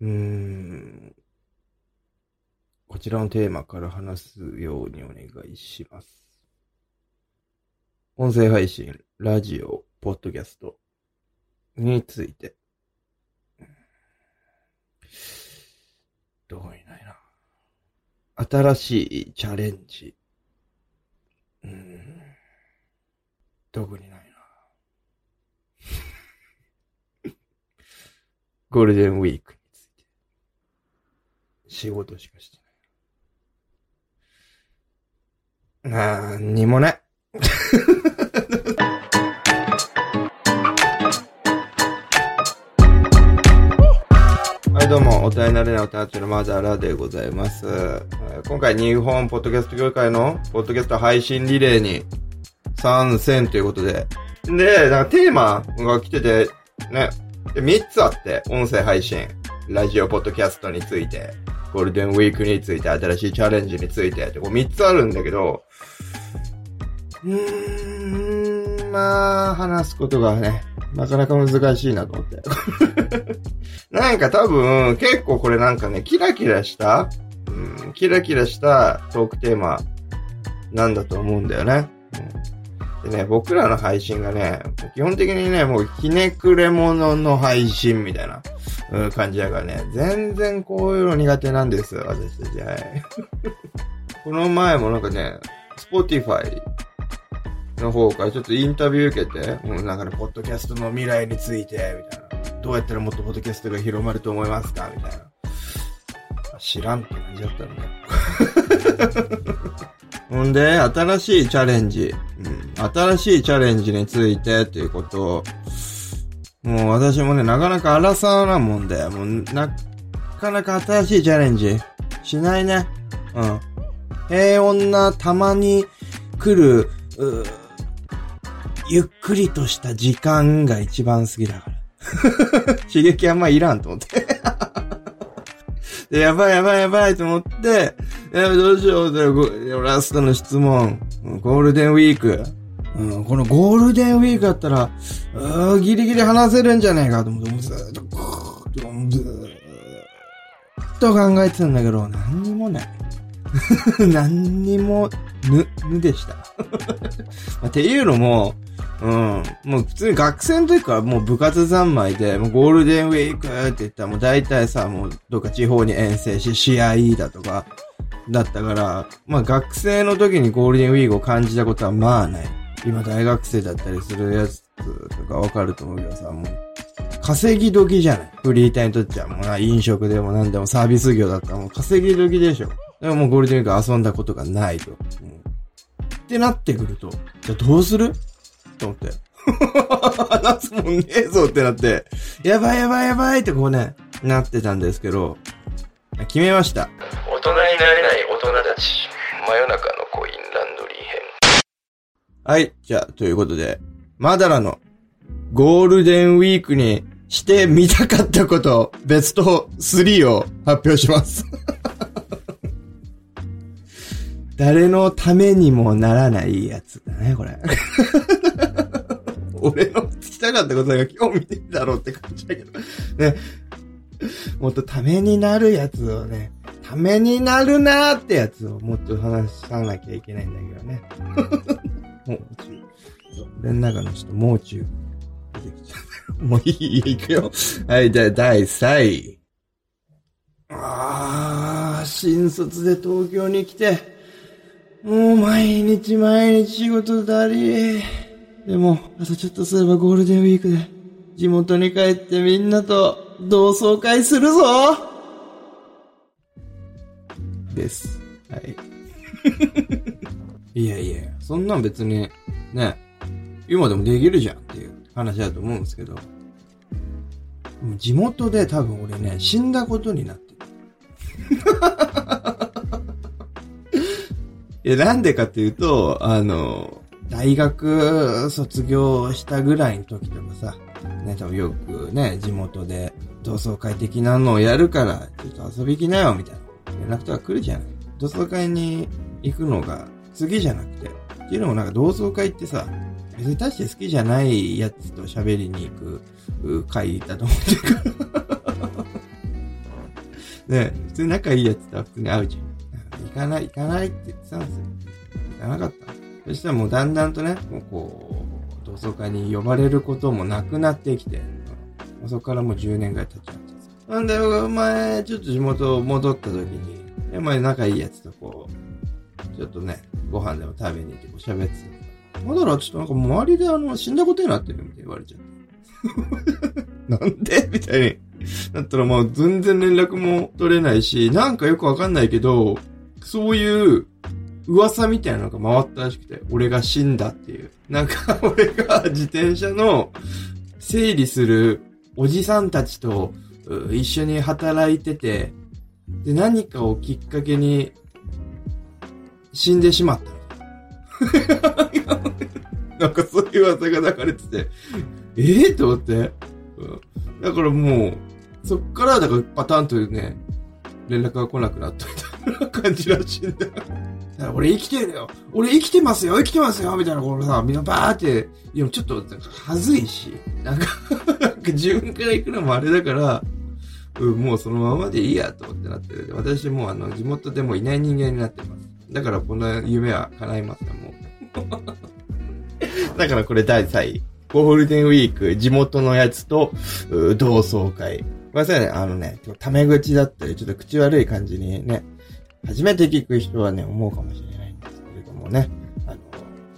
うーん。こちらのテーマから話すようにお願いします。音声配信、ラジオ、ポッドキャストについて。どこにないな。新しいチャレンジ。うん。どこにないな。ゴールデンウィーク。仕事しかしてない。なんにもない。はい、どうも、おたえなれないおたちのマザラでございます。今回、日本ポッドキャスト協会のポッドキャスト配信リレーに参戦ということで。で、なんかテーマが来てて、ね、で3つあって、音声配信、ラジオ、ポッドキャストについて、ゴールデンウィークについて、新しいチャレンジについて、ってこう3つあるんだけど、うーん、まあ、話すことがね、なかなか難しいなと思って。なんか多分、結構これなんかね、キラキラした、うん、キラキラしたトークテーマなんだと思うんだよね。うん、でね、僕らの配信がね、基本的にね、もうひねくれ者の配信みたいな、うん、感じだからね、全然こういうの苦手なんです、私たち。はい。この前もなんかね、Spotify の方からちょっとインタビュー受けて、もうなんかね、ポッドキャストの未来について、みたいな。どうやったらもっとポッドキャストが広まると思いますかみたいな。知らんって感じだったんだよ。ほんで、新しいチャレンジ。うん。新しいチャレンジについてっていうことを、もう私もね、なかなか荒さなもんで、もうなかなか新しいチャレンジしないね。うん。平穏なたまに来る、ゆっくりとした時間が一番好きだから。刺激あんまいらんと思って。で、やばいやばいやばいと思って、えどうしようで、ごラストの質問。ゴールデンウィーク。うん、このゴールデンウィークだったら、うーギリギリ話せるんじゃないかと思って、ずーっと、ずーっと考えてたんだけど、何にもない。何にも、ぬ、ぬでした。まあっていうのも、うん。もう普通に学生の時からもう部活三昧で、もうゴールデンウィークって言ったらもう大体さ、もうどっか地方に遠征し、試合だとか、だったから、まあ学生の時にゴールデンウィークを感じたことはまあない。今大学生だったりするやつとかわかると思うけどさ、もう、稼ぎ時じゃないフリーターにとっちゃもう、飲食でも何でもサービス業だったらもう稼ぎ時でしょ。でももうゴールデンウィーク遊んだことがないと。うってなってくると、じゃあどうする？と思って。話すもんねえぞってなって、やばいやばいやばいってこうね、なってたんですけど、決めました。大人になれない大人たち真夜中のコインランドリー編はい、じゃあ、ということで、マダラのゴールデンウィークにしてみたかったこと、ベスト3を発表します。誰のためにもならないやつだね、これ。俺の聞きたかったことが興味ねえだろうって感じだけど。ね。もっとためになるやつをね、ためになるなーってやつをもっと話さなきゃいけないんだけどね。もう中。そう俺の中のちょっともう中出てきちゃった。もういいよ、行くよ。はい、じゃあ第3位。あー、新卒で東京に来て、もう毎日毎日仕事だり。でも、あとちょっとすればゴールデンウィークで、地元に帰ってみんなと同窓会するぞです。はい。いやいや、そんなん別に、ね、今でもできるじゃんっていう話だと思うんですけど、地元で多分俺ね、死んだことになってる。いや、なんでかっていうと、あの、大学卒業したぐらいの時とかさ、ね、多分よくね、地元で同窓会的なのをやるから、ちょっと遊び行きなよ、みたいな。連絡とか来るじゃない。同窓会に行くのが次じゃなくて。っていうのもなんか同窓会ってさ、別に大して好きじゃないやつと喋りに行く会だと思ってるから。ね、普通仲いいやつとは普通に会うじゃん。行かない、行かないって言ってたんですよ。行かなかった。そしたらもうだんだんとね、もうこう、同窓会に呼ばれることもなくなってきて、そこからもう10年ぐらい経っちゃって。なんだよ、お前、ちょっと地元戻った時に、お前仲いいやつとこう、ちょっとね、ご飯でも食べに行ってこう喋ってた。だらちょっとなんか周りであの、死んだことになってるみたいに言われちゃって。なんでみたいに。だったらまあ全然連絡も取れないし、なんかよくわかんないけど、そういう噂みたいなのが回ったらしくて、俺が死んだっていう。なんか俺が自転車の整理するおじさんたちと一緒に働いてて、で、何かをきっかけに死んでしまった。なんかそういう噂が流れてて、ええと思って。うんだからもう、そっから、だからパターンというね、連絡が来なくなったみたいな感じらしいんだよ。俺生きてるよ俺生きてますよ生きてますよみたいなことさ、みんなバーって、いや、ちょっと、なんか、恥ずいし、なんか、なんか自分から行くのもあれだから、うん、もうそのままでいいやと思ってなってる。私もうあの、地元でもういない人間になってます。だからこの夢は叶いますよ、もう。だからこれ第3位。ゴールデンウィーク、地元のやつと、同窓会。ごめんなさいね、あのね、タメ口だったり、ちょっと口悪い感じにね、初めて聞く人はね、思うかもしれないんですけれどもね、あの、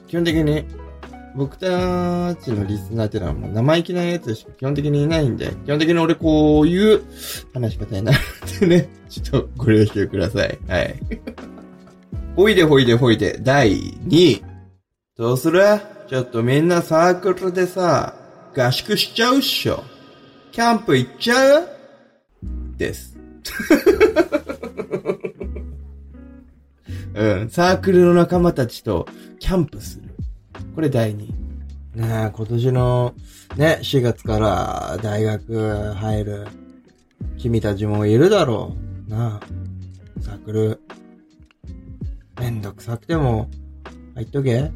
基本的に、僕たちのリスナーっていうのはもう生意気なやつしか基本的にいないんで、基本的に俺こういう話し方になるんでね、ちょっとご了承ください。はい。ほいでほいでほいで、第2位。どうする？ちょっとみんなサークルでさ、合宿しちゃうっしょ。キャンプ行っちゃう？です。うん、サークルの仲間たちとキャンプする。これ第2位。ねえ、今年のね、4月から大学入る君たちもいるだろう。なあ、サークル。めんどくさくても入っとけ。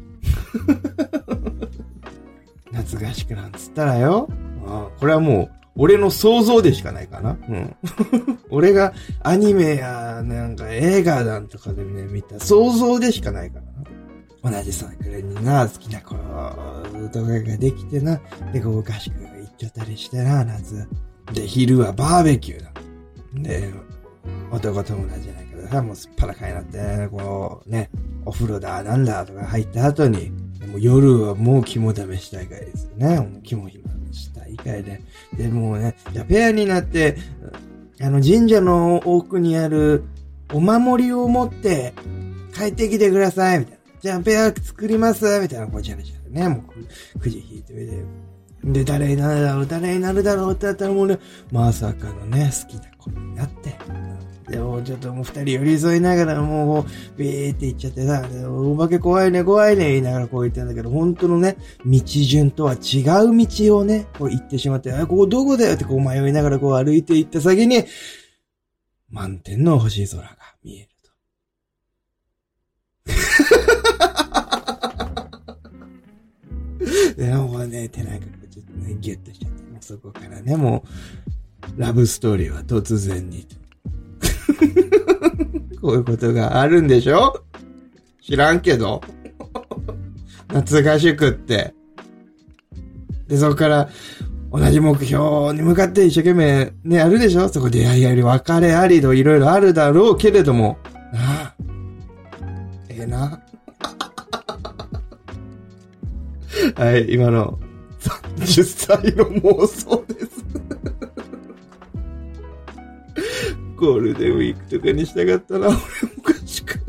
夏合宿なんつったらよ。ああこれはもう、俺の想像でしかないかな。うん。俺がアニメや、なんか映画なんとかでね、見た想像でしかないからな。同じサークルにな、好きな子とかができてな、で、合宿行っちゃったりしてな、夏。で、昼はバーベキューだ。で、男友達じゃないけどさ、もうすっぱらかいなって、こう、ね、お風呂だ、なんだとか入った後に、もう夜はもう肝試し大会ですよね。もう肝試し大会で。で、もうね、じゃペアになって、あの神社の奥にあるお守りを持って帰ってきてください、みたいな。じゃあペア作ります、みたいな、こうじゃねじゃね。もうく、くじ引いてみて。で、誰になるだろう、誰になるだろうってなったらもうね、まさかのね、好きな子になって。でも、ちょっともう二人寄り添いながら、もう、ビーって言っちゃってさ、お化け怖いね、怖いね、言いながらこう言ってんだけど、本当のね、道順とは違う道をね、こう行ってしまって、あ、ここどこだよってこう迷いながらこう歩いて行った先に、満天の星空が見えると。で、もうね、手なんかちょっとね、ギュッとしちゃって、もうそこからね、もう、ラブストーリーは突然に。こういうことがあるんでしょ？知らんけど。夏合宿って。で、そこから、同じ目標に向かって一生懸命ね、やるでしょ？そこ出会いあり、別れありといろいろあるだろうけれども。なあ。ええな。はい、今の30歳の妄想です。ゴールデンウィークとかにしたかったな、俺も合宿。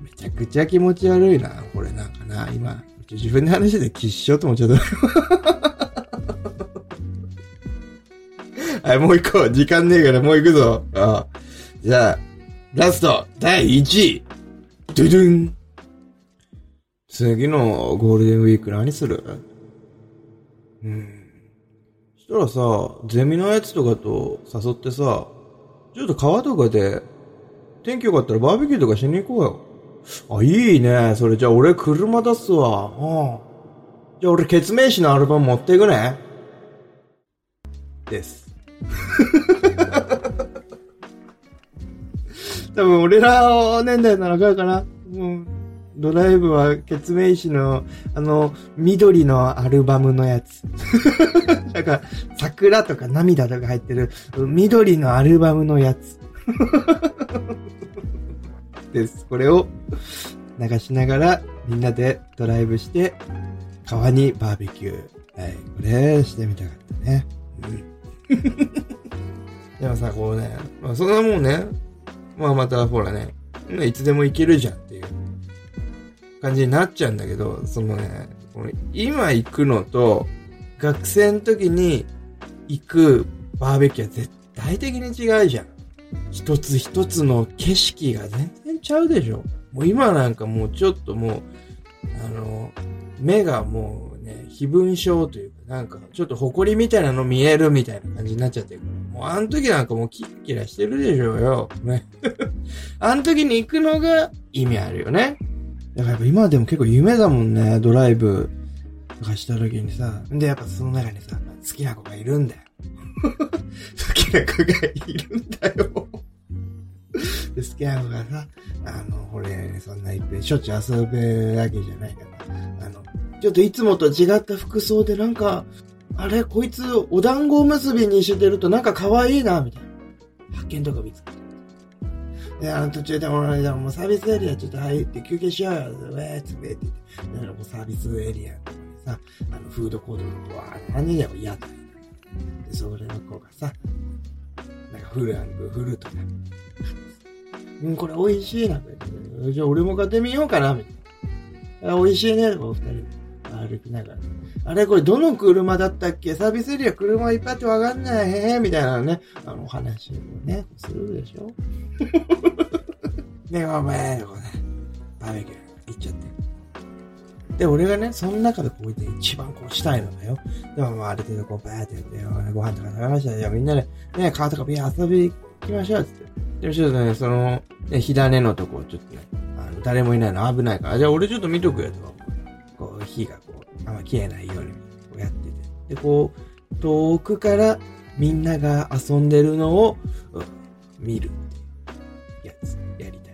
めちゃくちゃ気持ち悪いな、これなんかな、今。自分で話しててきっしょと思っちゃった。はい、もう一個、時間ねえからもう行くぞ。ああじゃあ、ラスト、第1位。ドゥドゥン。次のゴールデンウィーク何する？うん。そしたらさ、ゼミのやつとかと誘ってさ、ちょっと川とかで、天気良かったらバーベキューとかしに行こうよ。あ、いいね。それじゃあ俺車出すわ。うん。じゃあ俺、ケツメイシのアルバム持っていくね。です。多分俺ら年代ならわかるかな。もうドライブは、ケツメイシの、あの、緑のアルバムのやつ。なんか、桜とか涙とか入ってる、緑のアルバムのやつ。です。これを流しながら、みんなでドライブして、川にバーベキュー。はい。これ、してみたかったね。うん。でもさ、こうね、まあ、そんなもんね、まあまたほらね、いつでも行けるじゃんっていう感じになっちゃうんだけど、そのね、この今行くのと、学生の時に行くバーベキューは絶対的に違うじゃん。一つ一つの景色が全然ちゃうでしょ。もう今なんかもうちょっともう、あの、目がもうね、非分症というか、なんかちょっと埃みたいなの見えるみたいな感じになっちゃってるから。もうあの時なんかもうキラキラしてるでしょうよ。ね。あの時に行くのが意味あるよね。だからやっぱ今でも結構夢だもんね、ドライブとかした時にさ。で、やっぱその中にさ、好きな子がいるんだよ。好きな子がいるんだよ。で、好きな子がさ、あの、俺、そんないっぺんしょっちゅう遊ぶわけじゃないから、あの、ちょっといつもと違った服装でなんか、あれ、こいつ、お団子結びにしてるとなんか可愛いな、みたいな。発見とか見つけて。で、あの途中で俺、でもうサービスエリアちょっと入って休憩しようよ、ウェーつって言って。だからもうサービスエリアとこにさ、あの、フードコートとか、わー何でも嫌だ。で、それの子がさ、なんかフルアング、フルとか。うん、これ美味しいな、じゃあ俺も買ってみようかな、みたいな。あ美味しいね、こう二人歩きながら。あれこれどの車だったっけ？サービスエリア車いっぱいってわかんない、へへ、みたいなね、あの、話をね、するでしょ？で、お前、こうね、バーベキュー行っちゃって。で、俺がね、その中でこう言って一番こうしたいのだよ。でもまあある程度こうバーってやって、ご飯とか食べましたよ。いやみんなで、ね、川とかビー遊び行きましょう、つって。でもちょっとね、その、ね、火種のとこちょっとね、あの誰もいないの危ないから、じゃあ俺ちょっと見とくよ、とか。こう、火が、あんま消えないように、こうやってて。で、こう、遠くからみんなが遊んでるのを、うん見るやつ、やりた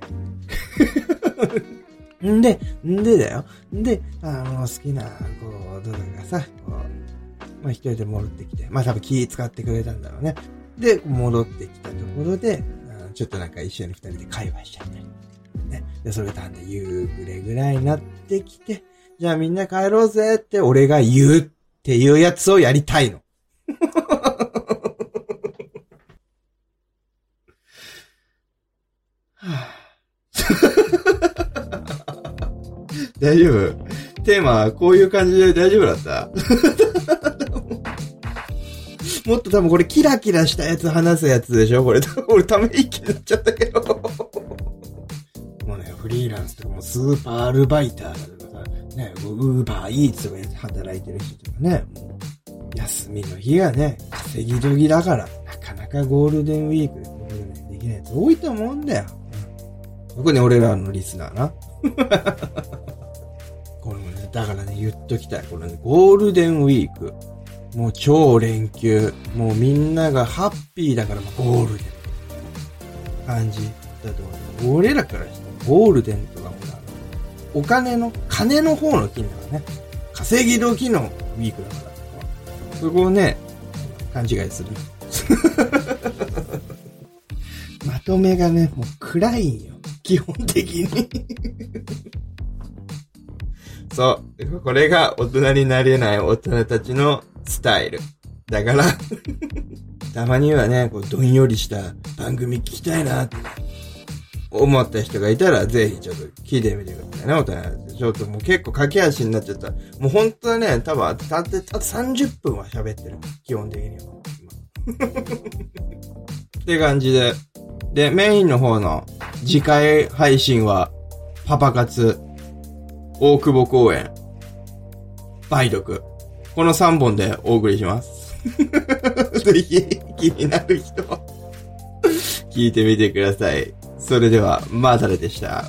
い。ん で、んでだよ。んで、あの、好きな、こう、どれがさ、こう、まあ、一人で戻ってきて、まあ、多分気使ってくれたんだろうね。で、戻ってきたところで、あちょっとなんか一緒に二人で会話しちゃったり。ね。で、それとあんで夕暮れぐらいになってきて、じゃあみんな帰ろうぜって俺が言うっていうやつをやりたいの。大丈夫？テーマ、こういう感じで大丈夫だった？もっと多分これキラキラしたやつ話すやつでしょ？これ、俺ため息になっちゃったけど。もうね、フリーランスとかもスーパーアルバイターとかさ、ね、ウーバーイーツとかやって働いてる人とかね、もう、休みの日がね、稼ぎ時だから、なかなかゴールデンウィークでこういうのね、できないやつ多いと思うんだよ。特に俺らのリスナーな。これもね、だからね、言っときたい。これね、ゴールデンウィーク。もう超連休。もうみんながハッピーだから、ゴールデン。感じだと思う。俺らからしてゴールデンと、お金の、金の方の金だからね。稼ぎ時のウィークだから。そこをね、勘違いする。まとめがね、もう暗いんよ。基本的に。そう。これが大人になれない大人たちのスタイル。だから、たまにはね、こう、どんよりした番組聞きたいな思った人がいたら、ぜひちょっと聞いてみてくださいね、大人たち。ょっともう結構駆け足になっちゃった。もう本当はね、多分、たって、たと30分は喋ってる。基本的には。って感じで。で、メインの方の次回配信は、パパ活、大久保公園、梅読。この3本でお送りします。ぜひ、気になる人、聞いてみてください。それでは、マータレでした。